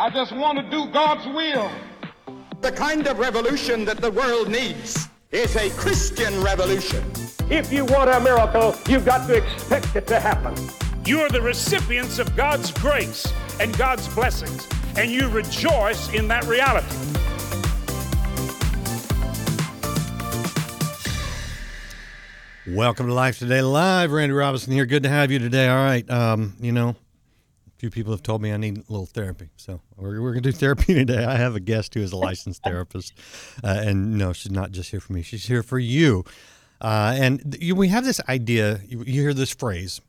I just want to do God's will. The kind of revolution that the world needs is a Christian revolution. If you want a miracle, you've got to expect it to happen. You are the recipients of God's grace and God's blessings, and you rejoice in that reality. Welcome to Life Today Live. Randy Robison here. Good to have you today. All right. Um, you know, a few people have told me I need a little therapy. So we're, we're going to do therapy today. I have a guest who is a licensed therapist. Uh, and no, she's not just here for me, she's here for you. Uh, and you, we have this idea, you, you hear this phrase,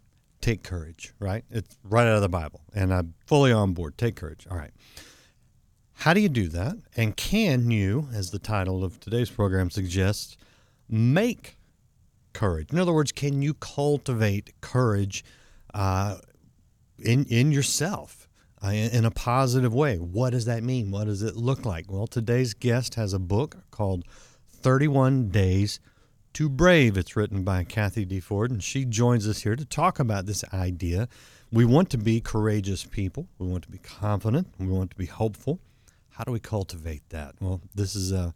take courage, right? It's right out of the Bible. And I'm fully on board. Take courage. All right. How do you do that? And can you, as the title of today's program suggests, make courage? In other words, can you cultivate courage uh, in in yourself uh, in, a positive way? What does that mean? What does it look like? Well, today's guest has a book called 31 Days to Brave. It's written by Kathy D. Ford, and she joins us here to talk about this idea. We want to be courageous people. We want to be confident. We want to be hopeful. How do we cultivate that? Well, this is a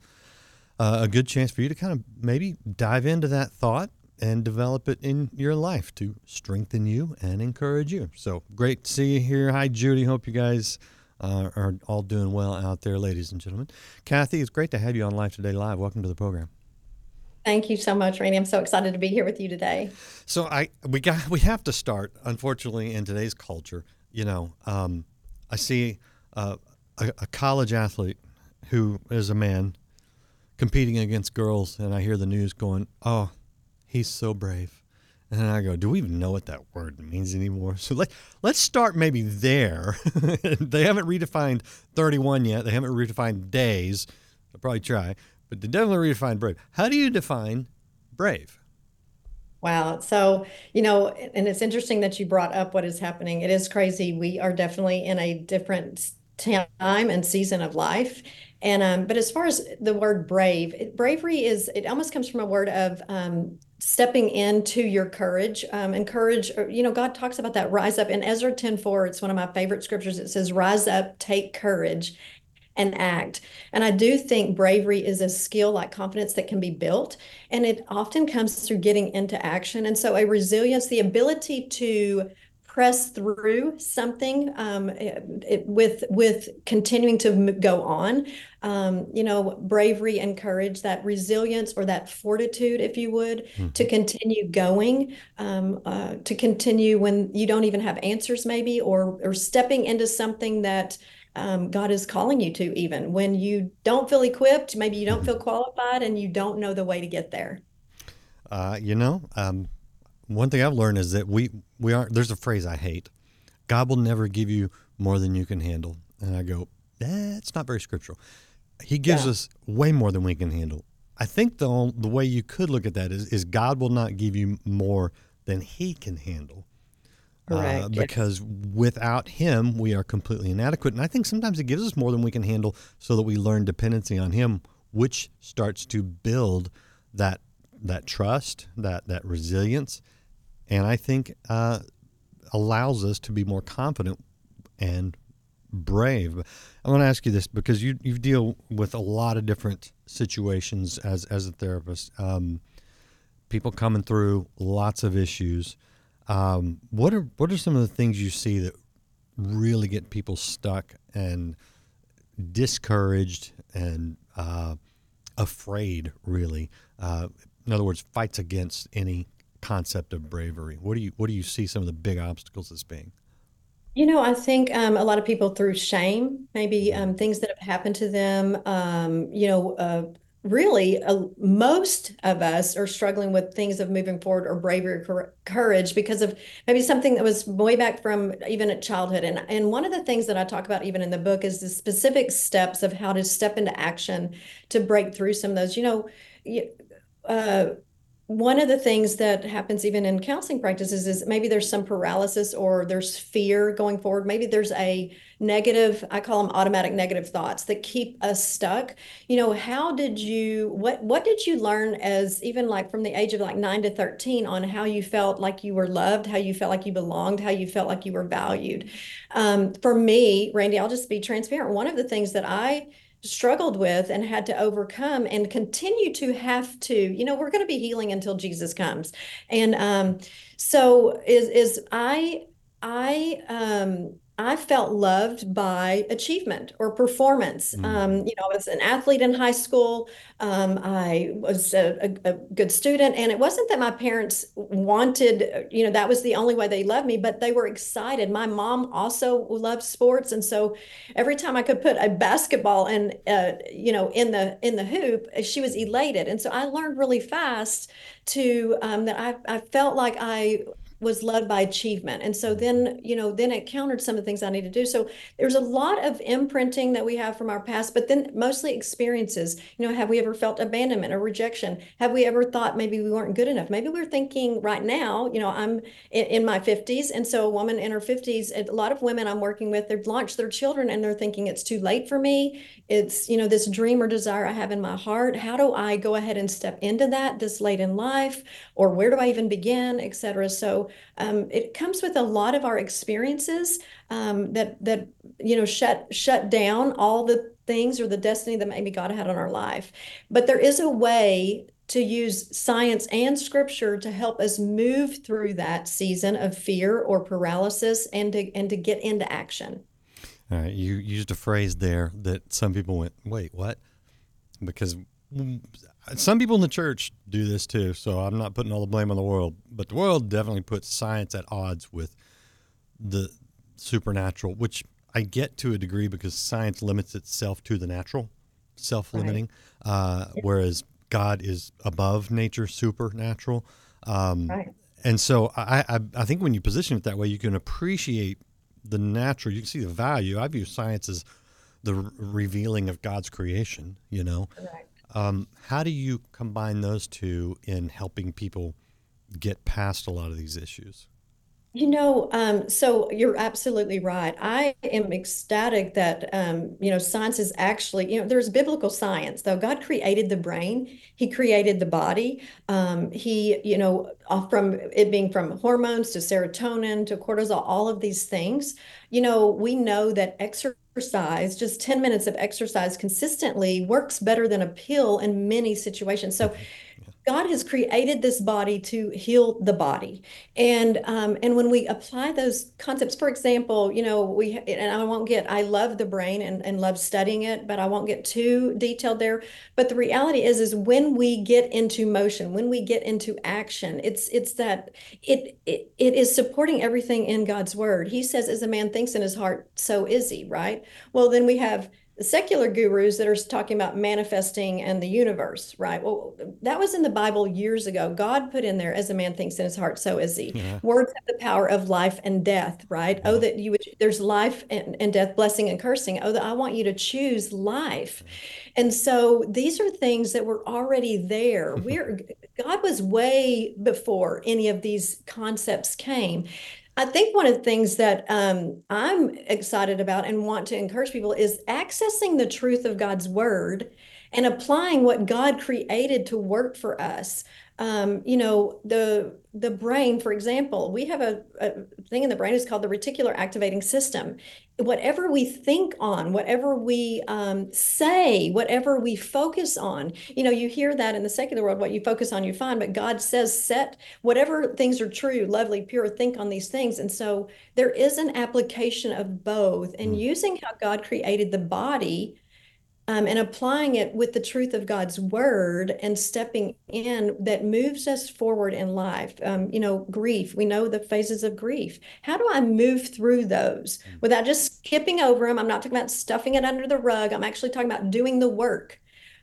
a good chance for you to kind of maybe dive into that thought and develop it in your life to strengthen you and encourage you. So great to see you here. Hi, Judy. Hope you guys uh, are all doing well out there, ladies and gentlemen. Kathy, it's great to have you on Life Today Live. Welcome to the program. Thank you so much, Randy. I'm so excited to be here with you today. So I we got we have to start. Unfortunately, in today's culture, you know, um, I see uh, a, a college athlete who is a man competing against girls, and I hear the news going, "Oh, he's so brave," and I go, "Do we even know what that word means anymore?" So let let's start maybe there. they haven't redefined 31 yet. They haven't redefined days. They'll probably try, but they definitely redefined brave. How do you define brave? Wow. So, you know, and it's interesting that you brought up what is happening. It is crazy. We are definitely in a different time and season of life. And um, but as far as the word brave, it, bravery is it almost comes from a word of um, stepping into your courage um, and courage. You know, God talks about that rise up in Ezra ten four. It's one of my favorite scriptures. It says, "Rise up, take courage." and act. And I do think bravery is a skill like confidence that can be built. And it often comes through getting into action. And so a resilience, the ability to press through something um, it, with with continuing to go on um, you know bravery and courage that resilience or that fortitude if you would mm-hmm. to continue going um, uh, to continue when you don't even have answers maybe or or stepping into something that um, God is calling you to even when you don't feel equipped maybe you don't mm-hmm. feel qualified and you don't know the way to get there uh, you know um, one thing I've learned is that we we aren't. There's a phrase I hate. God will never give you more than you can handle, and I go, that's not very scriptural. He gives yeah. us way more than we can handle. I think the the way you could look at that is is God will not give you more than He can handle. Uh, because without him, we are completely inadequate. And I think sometimes it gives us more than we can handle so that we learn dependency on him, which starts to build that that trust, that that resilience, and I think uh, allows us to be more confident and brave. I want to ask you this because you you deal with a lot of different situations as as a therapist. Um, people coming through lots of issues. Um, what are what are some of the things you see that really get people stuck and discouraged and uh, afraid? Really, uh, in other words, fights against any concept of bravery? What do you what do you see some of the big obstacles as being? You know, I think um, a lot of people through shame, maybe mm-hmm. um, things that have happened to them. Um, you know, uh, really, uh, most of us are struggling with things of moving forward or bravery or courage because of maybe something that was way back from even at childhood. And and one of the things that I talk about even in the book is the specific steps of how to step into action to break through some of those. You know, uh, one of the things that happens even in counseling practices is maybe there's some paralysis or there's fear going forward. Maybe there's a negative, I call them automatic negative thoughts that keep us stuck. You know, how did you what what did you learn as even like from the age of like 9 to 13 on how you felt like you were loved, how you felt like you belonged, how you felt like you were valued? Um, for me, Randy, I'll just be transparent. One of the things that I struggled with and had to overcome and continue to have to you know we're going to be healing until jesus comes. And um so is is i i um I felt loved by achievement or performance. Mm. Um, you know, I was an athlete in high school. Um, I was a, a, a, good student, and it wasn't that my parents wanted, you know, that was the only way they loved me, but they were excited. My mom also loved sports, and so every time I could put a basketball and uh, you know in the in the hoop, she was elated. And so I learned really fast to um, that I I felt like I was led by achievement. And so then, mm-hmm. you know, then it countered some of the things I need to do. So there's a lot of imprinting that we have from our past, but then mostly experiences. You know, have we ever felt abandonment or rejection? Have we ever thought maybe we weren't good enough? Maybe we're thinking right now, you know, I'm in, in my 50s. And so a woman in her 50s, a lot of women I'm working with, they've launched their children and they're thinking it's too late for me. It's, you know, this dream or desire I have in my heart. How do I go ahead and step into that this late in life? Or where do I even begin, et cetera? So um, it comes with a lot of our experiences um, that that you know shut shut down all the things or the destiny that maybe God had on our life. But there is a way to use science and scripture to help us move through that season of fear or paralysis and to and to get into action. All right, you used a phrase there that some people went, "Wait, what?" Because some people in the church do this too, so I'm not putting all the blame on the world, but the world definitely puts science at odds with the supernatural, which I get to a degree because science limits itself to the natural, self-limiting, right. uh, whereas God is above nature, supernatural. Um, right. And so I, I, I think when you position it that way, you can appreciate the natural. You can see the value. I view science as the revealing of God's creation. You know, right. Um, how do you combine those two in helping people get past a lot of these issues? You know, um, so you're absolutely right. I am ecstatic that, um, you know, science is actually, you know, there's biblical science, though. God created the brain, He created the body. Um, he, you know, from it being from hormones to serotonin to cortisol, all of these things, you know, we know that exercise exercise, just 10 minutes of exercise consistently works better than a pill in many situations. So God has created this body to heal the body, and um, and when we apply those concepts, for example, you know, we and I won't get I love the brain and and love studying it, but I won't get too detailed there. But the reality is, is when we get into motion, when we get into action, it's it's that it it, it is supporting everything in God's word. He says, "As a man thinks in his heart, so is he." Right. Well, then we have the secular gurus that are talking about manifesting and the universe, right? Well, that was in the Bible years ago. God put in there, as a man thinks in his heart, so is he. Yeah. Words have the power of life and death, right? Yeah. Oh, that you would, there's life and, and death, blessing and cursing. Oh, that I want you to choose life. And so these are things that were already there. We're, God was way before any of these concepts came. I think one of the things that um, I'm excited about and want to encourage people is accessing the truth of God's word and applying what God created to work for us. Um, you know, the the brain, for example, we have a, a thing in the brain is called the reticular activating system whatever we think on, whatever we um, say, whatever we focus on, you know, you hear that in the secular world, what you focus on, you find, but God says, set whatever things are true, lovely, pure, think on these things. And so there is an application of both and mm. using how God created the body um, and applying it with the truth of God's word and stepping in that moves us forward in life. Um, you know, grief, we know the phases of grief. How do I move through those mm. without just skipping over them? I'm not talking about stuffing it under the rug. I'm actually talking about doing the work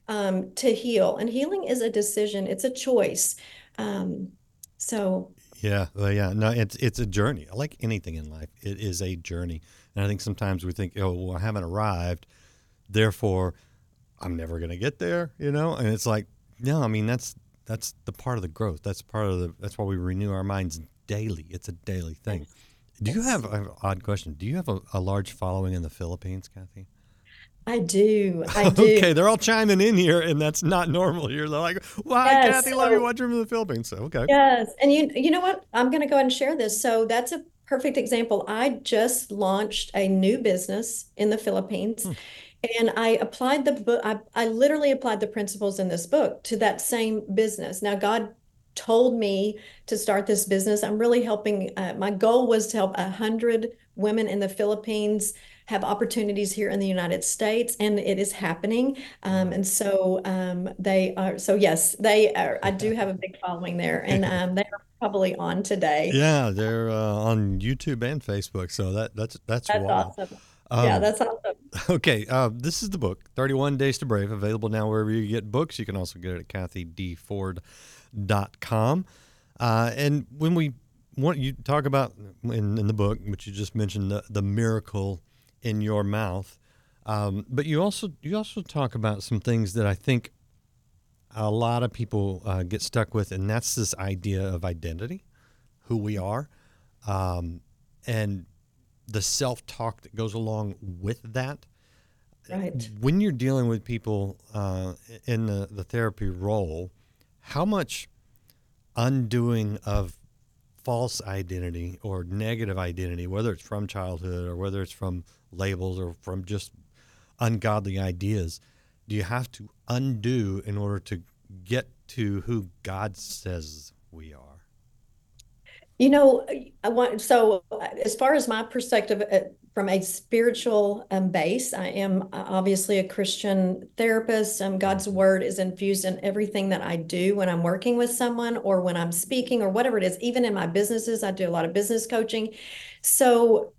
um, to heal. And healing is a decision, it's a choice. Um, so, yeah, well, yeah, no, it's it's a journey. Like anything in life, it is a journey. And I think sometimes we think, oh, well, I haven't arrived therefore I'm never going to get there, you know? And it's like, no, I mean, that's that's the part of the growth. That's part of the. That's why we renew our minds daily. It's a daily thing. Do you have an odd question? Do you have a, a large following in the Philippines, Kathy? I do. I do. okay, they're all chiming in here, and that's not normal here. They're like, "Why, Yes, Kathy? love you so- watching from the Philippines." So okay, Yes, and you you know what? I'm going to go ahead and share this. So that's a perfect example. I just launched a new business in the Philippines, hmm. And I applied the book. I, I literally applied the principles in this book to that same business. Now, God told me to start this business. I'm really helping. Uh, my goal was to help a hundred women in the Philippines have opportunities here in the United States, and it is happening. Um, and so um, they are. So yes, they are. I do have a big following there, and um, they are probably on today. yeah, they're uh, on YouTube and Facebook. So that that's that's, That's wild. awesome. Yeah, Um, that's awesome. Okay, uh, this is the book, 31 Days to Brave, available now wherever you get books. You can also get it at kathydford.com. Uh, and when we want you talk about in, in the book, which you just mentioned, the, the miracle in your mouth, um, but you also you also talk about some things that I think a lot of people uh, get stuck with, and that's this idea of identity, who we are, um, and the self talk that goes along with that Right. when you're dealing with people uh, in the, the therapy role, how much undoing of false identity or negative identity, whether it's from childhood or whether it's from labels or from just ungodly ideas, do you have to undo in order to get to who God says we are? You know, I want so uh, as far as my perspective uh, from a spiritual um, base, I am uh, obviously a Christian therapist. Um, God's word is infused in everything that I do when I'm working with someone or when I'm speaking or whatever it is. Even in my businesses, I do a lot of business coaching. So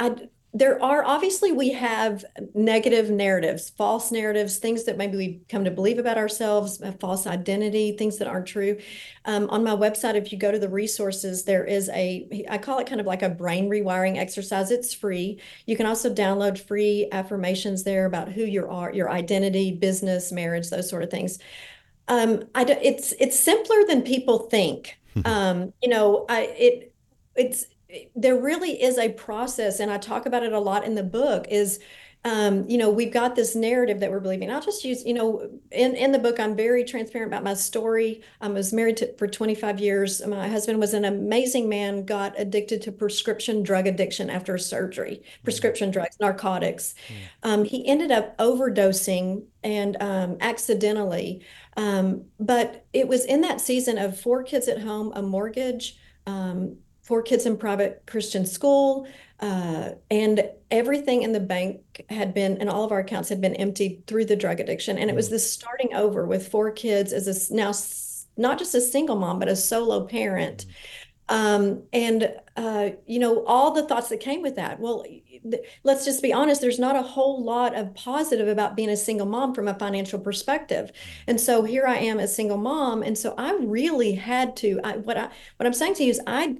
I there are obviously we have negative narratives, false narratives, things that maybe we come to believe about ourselves, a false identity, things that aren't true. Um, on my website, if you go to the resources, there is a, I call it kind of like a brain rewiring exercise. It's free. You can also download free affirmations there about who you are, your identity, business, marriage, those sort of things. Um, I, d- it's it's simpler than people think. Um, you know, I it it's there really is a process, and I talk about it a lot in the book. Is um, you know, we've got this narrative that we're believing. I'll just use, you know, in, in the book, I'm very transparent about my story. I was married to, for 25 years. My husband was an amazing man, got addicted to prescription drug addiction after surgery, prescription drugs, narcotics. Um, he ended up overdosing and um, accidentally. Um, but it was in that season of four kids at home, a mortgage, um, four kids in private Christian school, uh, and everything in the bank had been, and all of our accounts had been emptied through the drug addiction. And it was this starting over with four kids as a now not just a single mom, but a solo parent. Um, and uh, you know, all the thoughts that came with that. Well, th- let's just be honest, there's not a whole lot of positive about being a single mom from a financial perspective. And so here I am a single mom, and so I really had to, I, what I what I'm saying to you is I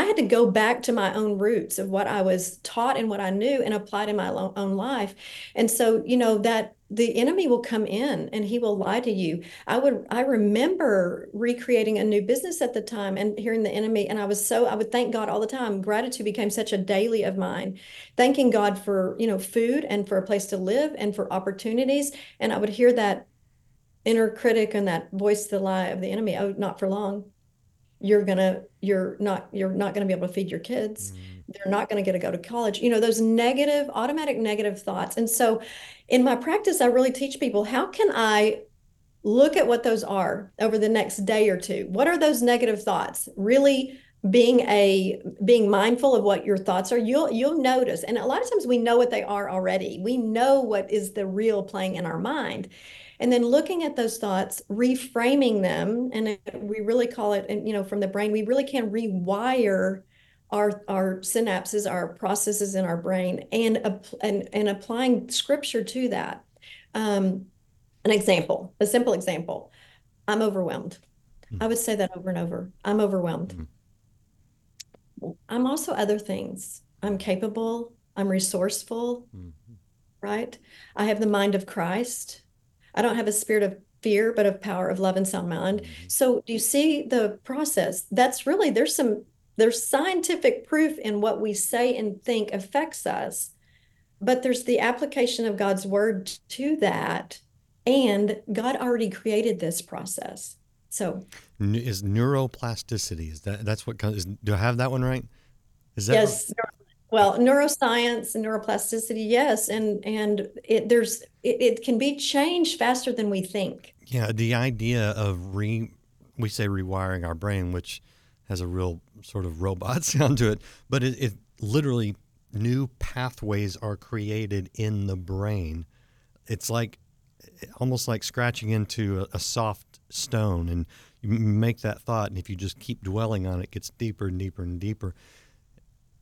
I had to go back to my own roots of what I was taught and what I knew and applied in my own life. And so, you know, that the enemy will come in and he will lie to you. I would, I remember recreating a new business at the time and hearing the enemy. And I was so, I would thank God all the time. Gratitude became such a daily of mine, thanking God for, you know, food and for a place to live and for opportunities. And I would hear that inner critic and that voice, the lie of the enemy. Oh, not for long you're gonna you're not you're not gonna be able to feed your kids. Mm. They're not gonna get to go to college. You know those negative automatic negative thoughts. And so in my practice i really teach people how can i look at what those are over the next day or two? What are those negative thoughts? Really being a being mindful of what your thoughts are. You'll you'll notice. And a lot of times we know what they are already. We know what is the real playing in our mind and then looking at those thoughts reframing them and we really call it and you know from the brain we really can rewire our our synapses our processes in our brain and and, and applying scripture to that. Um, an example a simple example. I'm overwhelmed. Hmm. I would say that over and over. I'm overwhelmed. Hmm. I'm also other things. I'm capable. I'm resourceful. Hmm. Right? I have the mind of christ I don't have a spirit of fear, but of power, of love and sound mind. So do you see the process? That's really there's some there's scientific proof in what we say and think affects us, but there's the application of God's word to that, and God already created this process. So Is neuroplasticity? Is that that's what comes? Do I have that one right? Is that yes, well, neuroscience and neuroplasticity, yes, and and it there's it, it can be changed faster than we think. Yeah, the idea of re we say rewiring our brain, which has a real sort of robot sound to it, but it, it literally new pathways are created in the brain. It's like almost like scratching into a, a soft stone, and you make that thought, and if you just keep dwelling on it, it gets deeper and deeper and deeper.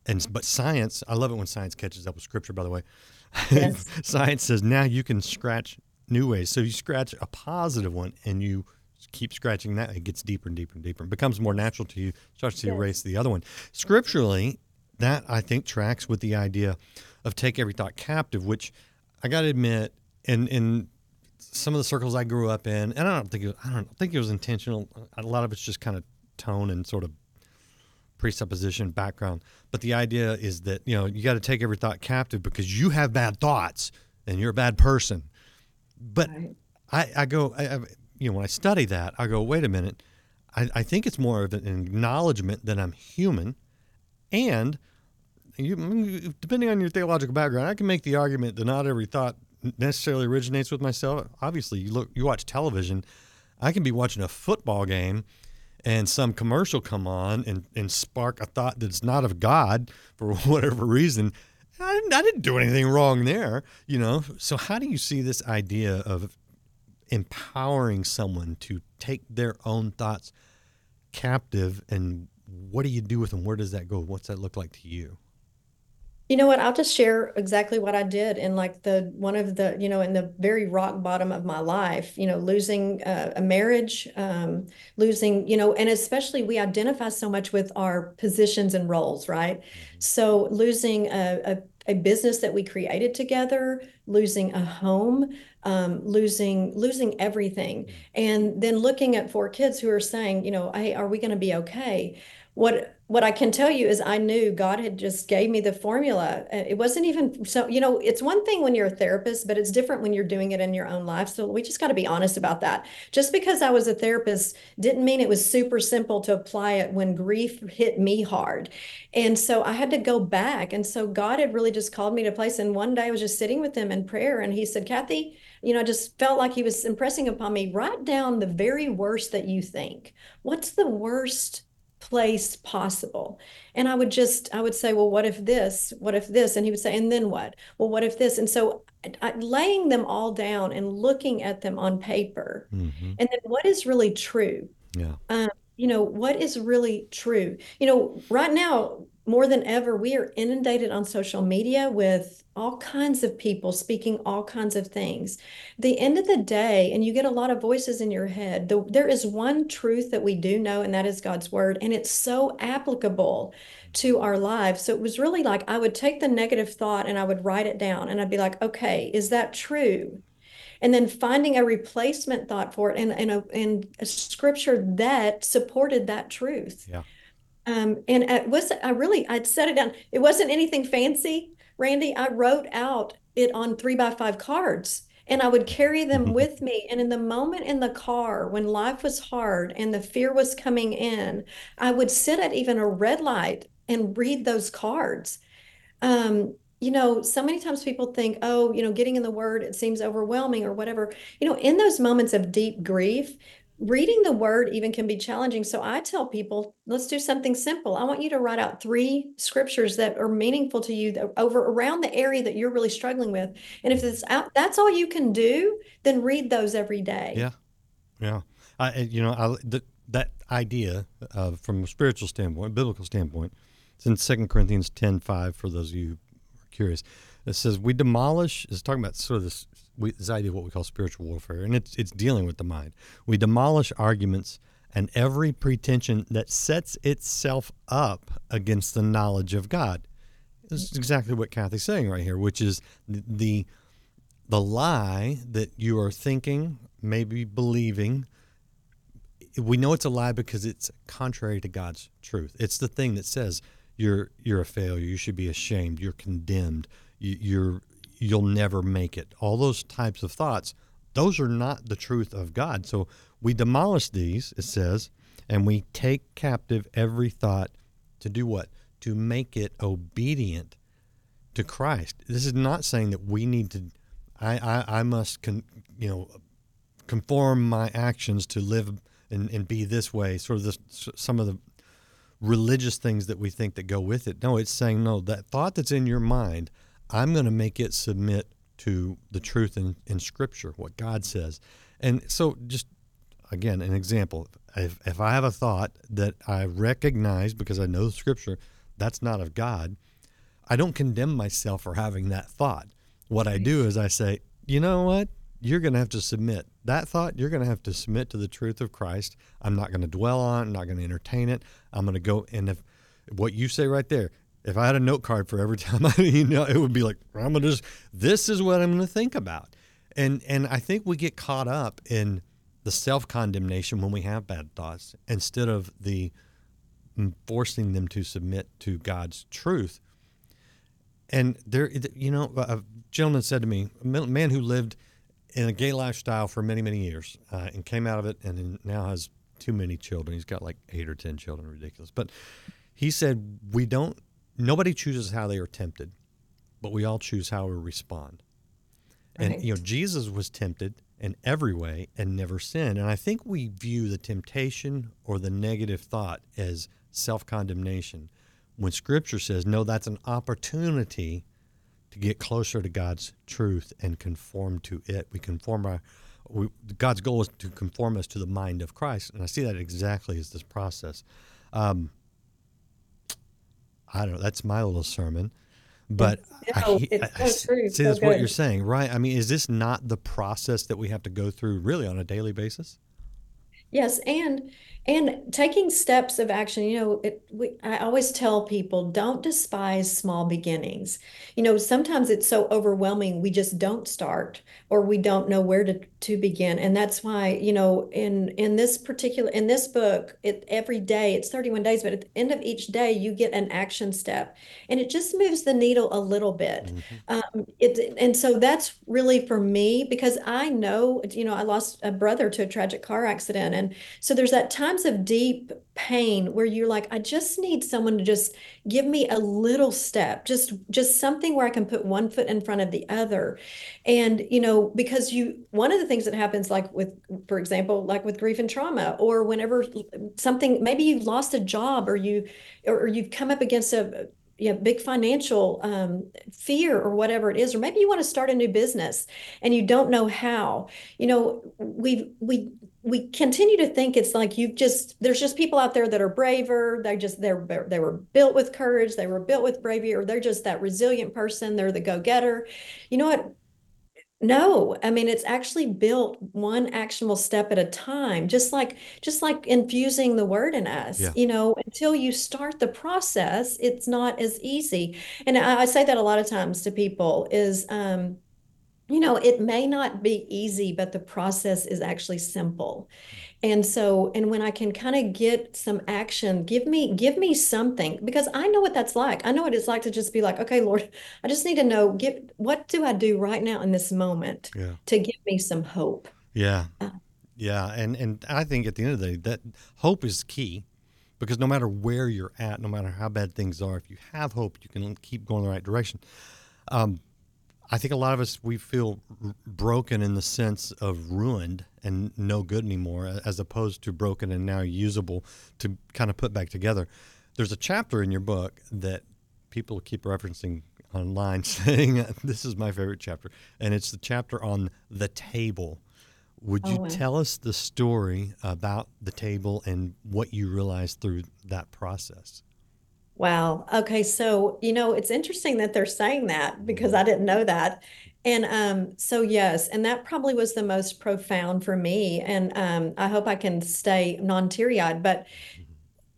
And but science, I love it when science catches up with scripture. By the way, Yes. science says now you can scratch new ways. So you scratch a positive one, and you keep scratching that. It gets deeper and deeper and deeper. It becomes more natural to you. Starts to Yes. erase the other one. Scripturally, that I think tracks with the idea of take every thought captive, which I got to admit, in in some of the circles I grew up in, and I don't think it was, I don't think it was intentional. A lot of it's just kind of tone and sort of presupposition background. But the idea is that you know you got to take every thought captive because you have bad thoughts and you're a bad person. But Right. I, I go, I, I, you know, when I study that, I go, wait a minute. I, I think it's more of an acknowledgement that I'm human, and you, depending on your theological background, I can make the argument that not every thought necessarily originates with myself. Obviously, you look, you watch television. I can be watching a football game, and some commercial come on and, and spark a thought that's not of God for whatever reason. I didn't, I didn't do anything wrong there, you know. So how do you see this idea of empowering someone to take their own thoughts captive, and what do you do with them? Where does that go? What's that look like to you? You know what? I'll just share exactly what I did in like the one of the, you know, in the very rock bottom of my life, you know, losing uh, a marriage, um, losing, you know, and especially we identify so much with our positions and roles, right? So losing a, a, a business that we created together, losing a home, um, losing losing everything, and then looking at four kids who are saying, you know, hey, are we going to be okay? What what I can tell you is I knew God had just gave me the formula. Uh, It wasn't even so, you know, it's one thing when you're a therapist, but it's different when you're doing it in your own life. So we just got to be honest about that. Just because I was a therapist didn't mean it was super simple to apply it when grief hit me hard. And so I had to go back. And so God had really just called me to place. And one day I was just sitting with him in prayer and he said, Kathy, you know, I just felt like he was impressing upon me, write down the very worst that you think. What's the worst place possible? And I would just, I would say, well, what if this? What if this? And he would say, and then what? Well, what if this? And so I, laying them all down and looking at them on paper, Mm-hmm. and then what is really true? Yeah. Um, you know, what is really true? You know, right now, more than ever, we are inundated on social media with all kinds of people speaking all kinds of things. The end of the day, and you get a lot of voices in your head, the, there is one truth that we do know, and that is God's word. And it's so applicable to our lives. So it was really like I would take the negative thought and I would write it down and I'd be like, okay, is that true? and then finding a replacement thought for it and, and, a, and a scripture that supported that truth. Yeah. Um, and it was I really I'd set it down. It wasn't anything fancy, Randy. I wrote out it on three by five cards and I would carry them with me. And in the moment in the car when life was hard and the fear was coming in, I would sit at even a red light and read those cards. Um, you know, so many times people think, oh, you know, getting in the word, it seems overwhelming or whatever. You know, in those moments of deep grief, reading the word even can be challenging. So I tell people, let's do something simple. I want you to write out three scriptures that are meaningful to you that over around the area that you're really struggling with. And if it's out, that's all you can do, then read those every day. Yeah. Yeah. I, you know, I, th- that idea uh, from a spiritual standpoint, biblical standpoint, it's in Second Corinthians ten five. for those of you who are curious. It says, we demolish, it's talking about sort of this, we, this idea of what we call spiritual warfare, and it's, it's dealing with the mind. We demolish arguments and every pretension that sets itself up against the knowledge of God. This is exactly what Kathy's saying right here, which is the, the lie that you are thinking, maybe believing. We know it's a lie because it's contrary to God's truth. It's the thing that says you're you're a failure. You should be ashamed. You're condemned. You, you're you'll never make it. All those types of thoughts, those are not the truth of God. So we demolish these. It says, and we take captive every thought to do what? To make it obedient to Christ. This is not saying that we need to. I I, I must con, you know conform my actions to live and, and be this way. Sort of this some of the religious things that we think that go with it. No, it's saying no. That thought that's in your mind, I'm going to make it submit to the truth in, in Scripture, what God says. And so, just again, an example. If, if I have a thought that I recognize because I know the Scripture, that's not of God I don't condemn myself for having that thought. What I do is I say, you know what? You're going to have to submit that thought. You're going to have to submit to the truth of Christ. I'm not going to dwell on it. I'm not going to entertain it. I'm going to go. And if what you say right there, if I had a note card for every time I, you know, it would be like, I'm to just, this is what I'm to think about. And, and I think we get caught up in the self condemnation when we have bad thoughts instead of the forcing them to submit to God's truth and there, you know, a gentleman said to me, a man who lived in a gay lifestyle for many, many years uh, and came out of it and now has too many children. He's got like eight or 10 children, ridiculous. But he said, We don't, nobody chooses how they are tempted, but we all choose how we respond. And, right. you know, Jesus was tempted in every way and never sinned. And I think we view the temptation or the negative thought as self condemnation when Scripture says, no, that's an opportunity to get closer to God's truth and conform to it. We conform our, we, God's goal is to conform us to the mind of Christ. And I see that exactly as this process. Um, I don't know, that's my little sermon. But no, I, it's I, so true. see, so that's good. what you're saying, right? I mean, is this not the process that we have to go through really on a daily basis? Yes, and and taking steps of action you know it, we, i always tell people don't despise small beginnings you know sometimes it's so overwhelming we just don't start or we don't know where to, to begin and that's why you know in in this particular in this book it every day it's 31 days but at the end of each day you get an action step and it just moves the needle a little bit mm-hmm. um, it, and so that's really for me because i know you know i lost a brother to a tragic car accident and so there's that times of deep pain where you're like i just need someone to just give me a little step just just something where i can put one foot in front of the other and you know because you one of the things that happens like with for example like with grief and trauma or whenever something maybe you've lost a job or you or you've come up against a know, big financial um, fear or whatever it is, or maybe you want to start a new business and you don't know how. You know, we we we continue to think it's like you've just there's just people out there that are braver. They just they're they were built with courage. They were built with bravery or they're just that resilient person. They're the go-getter. You know what? No. I mean it's actually built one actionable step at a time just like just like infusing the word in us. Yeah. you know until you start the process it's not as easy. And I, I say that a lot of times to people is um you know, it may not be easy, but the process is actually simple. And so, and when I can kind of get some action, give me, give me something because I know what that's like. I know what it's like to just be like, okay, Lord, I just need to know, get what do I do right now in this moment yeah. to give me some hope? Yeah. Uh, yeah. And, and I think at the end of the day, that hope is key because no matter where you're at, no matter how bad things are, if you have hope, you can keep going the right direction. Um, I think a lot of us we feel broken in the sense of ruined and no good anymore, as opposed to broken and now usable to kind of put back together. There's a chapter in your book that people keep referencing online, saying this is my favorite chapter, and it's the chapter on the table. Would you oh, wow. tell us the story about the table and what you realized through that process? Wow. Okay. So, you know, it's interesting that they're saying that because I didn't know that. And um, so, yes, and that probably was the most profound for me. And um, I hope I can stay non teary eyed. But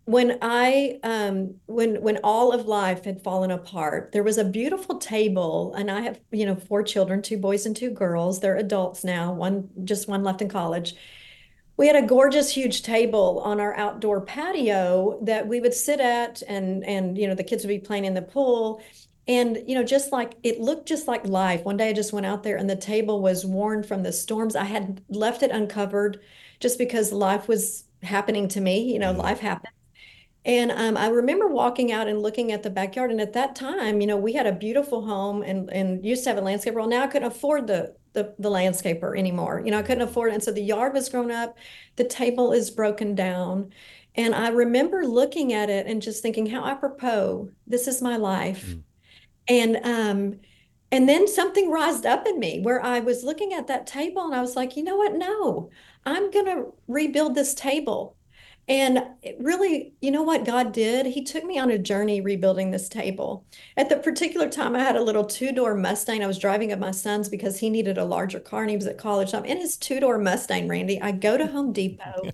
when I um when when all of life had fallen apart, there was a beautiful table, and I have, you know, four children, two boys and two girls. They're adults now, one just one left in college. We had a gorgeous huge table on our outdoor patio that we would sit at and and you know the kids would be playing in the pool and you know just like it looked just like life. One day I just went out there and the table was worn from the storms. I had left it uncovered just because life was happening to me, you know, life happened. And um, I remember walking out and looking at the backyard. And at that time, you know, we had a beautiful home and, and used to have a landscape. Well, now I couldn't afford the, the, the landscaper anymore. You know, I couldn't afford it. And so the yard was grown up, the table is broken down. And I remember looking at it and just thinking, how apropos, this is my life. Mm. And um, and then something rised up in me where I was looking at that table and I was like, you know what? No, I'm going to rebuild this table. And really, you know what God did? He took me on a journey rebuilding this table. At the particular time, I had a little two door Mustang. I was driving up my son's because he needed a larger car and he was at college. I'm in his two door Mustang, Randy. I go to Home Depot.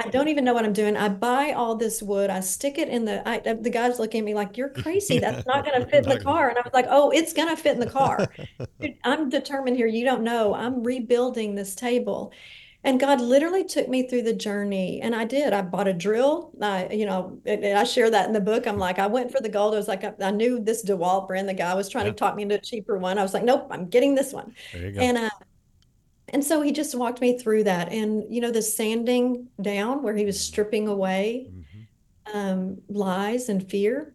I don't even know what I'm doing. I buy all this wood. I stick it in the, I, uh, the guys look at me like, you're crazy. That's not going to fit in the car. And I was like, oh, it's going to fit in the car. I'm determined here. You don't know. I'm rebuilding this table. And God literally took me through the journey. And I did. I bought a drill. I, you know, and I share that in the book. I'm like, I went for the gold. I was like, I, I knew this DeWalt brand. The guy was trying yeah. to talk me into a cheaper one. I was like, nope, I'm getting this one. And uh, and so he just walked me through that. And you know, the sanding down where he was stripping away mm-hmm. um, lies and fear.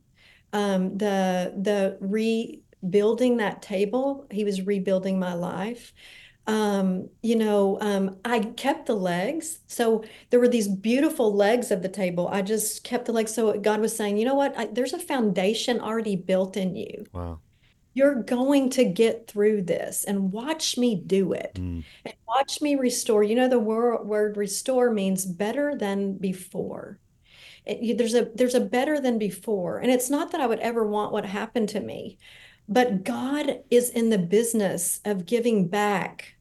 Um, the the rebuilding that table. He was rebuilding my life um, you know, um, I kept the legs. So there were these beautiful legs of the table. I just kept the legs. So God was saying, you know what? I, there's a foundation already built in you. Wow. You're going to get through this and watch me do it mm. and watch me restore. You know, the word, word restore means better than before. It, there's a there's a better than before and it's not that i would ever want what happened to me but god is in the business of giving back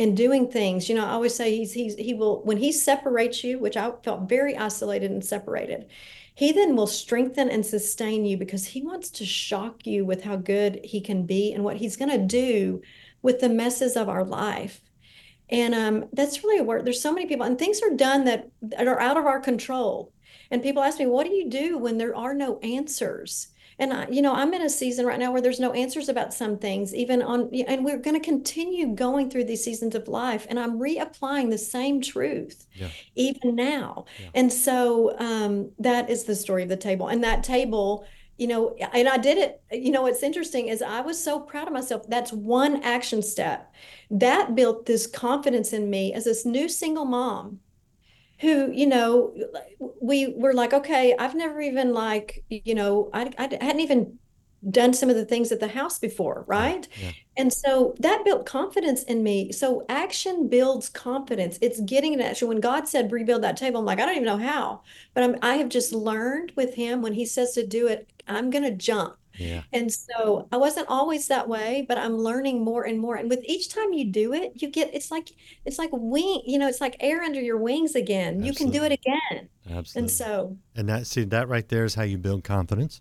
and doing things. You know, I always say he's he's he will when he separates you, which I felt very isolated and separated. He then will strengthen and sustain you because he wants to shock you with how good he can be and what he's going to do with the messes of our life. And um, that's really a word. There's so many people, and things are done that, that are out of our control. And people ask me, what do you do when there are no answers? And I, you know i'm in a season right now where there's no answers about some things even on and we're going to continue going through these seasons of life and i'm reapplying the same truth yeah. even now yeah. and so um, that is the story of the table and that table you know and i did it you know what's interesting is i was so proud of myself that's one action step that built this confidence in me as this new single mom who you know we were like okay i've never even like you know i, I hadn't even done some of the things at the house before right yeah. and so that built confidence in me. So action builds confidence. It's getting an action when god said rebuild that table i'm like i don't even know how but I'm, i have just learned with him when he says to do it i'm going to jump yeah. And so I wasn't always that way, but I'm learning more and more. And with each time you do it, you get it's like it's like wing, you know, it's like air under your wings again. Absolutely. You can do it again. Absolutely. And so And that see that right there is how you build confidence.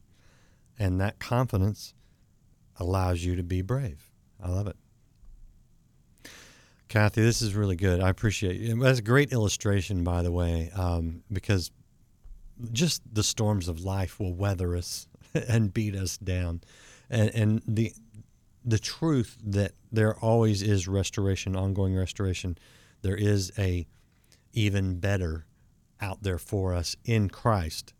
And that confidence allows you to be brave. I love it. Kathy, this is really good. I appreciate it. That's a great illustration, by the way, um, because just the storms of life will weather us and beat us down. And, and the the truth that there always is restoration, ongoing restoration. There is a even better out there for us in Christ.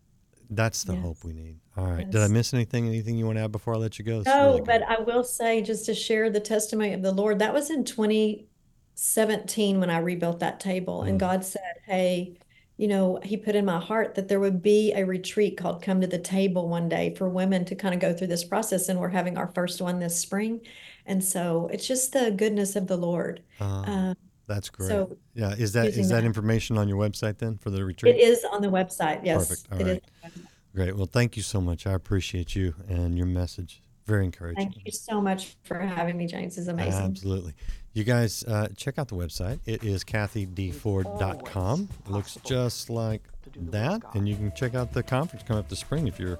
That's the yes. hope we need. All right. Yes. Did I miss anything? Anything you want to add before I let you go? no, really but I will say just to share the testimony of the Lord. That was in 2017 when I rebuilt that table, mm. and God said, "Hey, you know, he put in my heart that there would be a retreat called Come to the Table one day for women to kind of go through this process. And we're having our first one this spring. And so it's just the goodness of the Lord. Uh, um, that's great. So yeah. Is that is that, that, information on your website then for the retreat? It is on the website. Yes. Perfect. All right. Great. Well, thank you so much. I appreciate you and your message. Very encouraging. Thank you so much for having me, James. This is amazing. Absolutely. You guys uh, check out the website. It is kathydford.com. It looks just like that. And you can check out the conference coming up this spring if you're.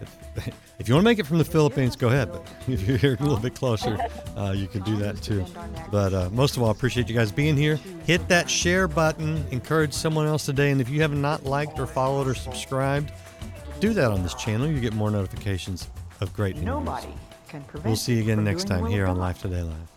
If, if you want to make it from the Philippines, go ahead. But if you're here a little bit closer, uh, you can do that too. But uh, most of all, I appreciate you guys being here. Hit that share button. Encourage someone else today. And if you have not liked or followed or subscribed, do that on this channel. You get more notifications of great. Nobody can prevent We'll see you again next time here on Life Today Live.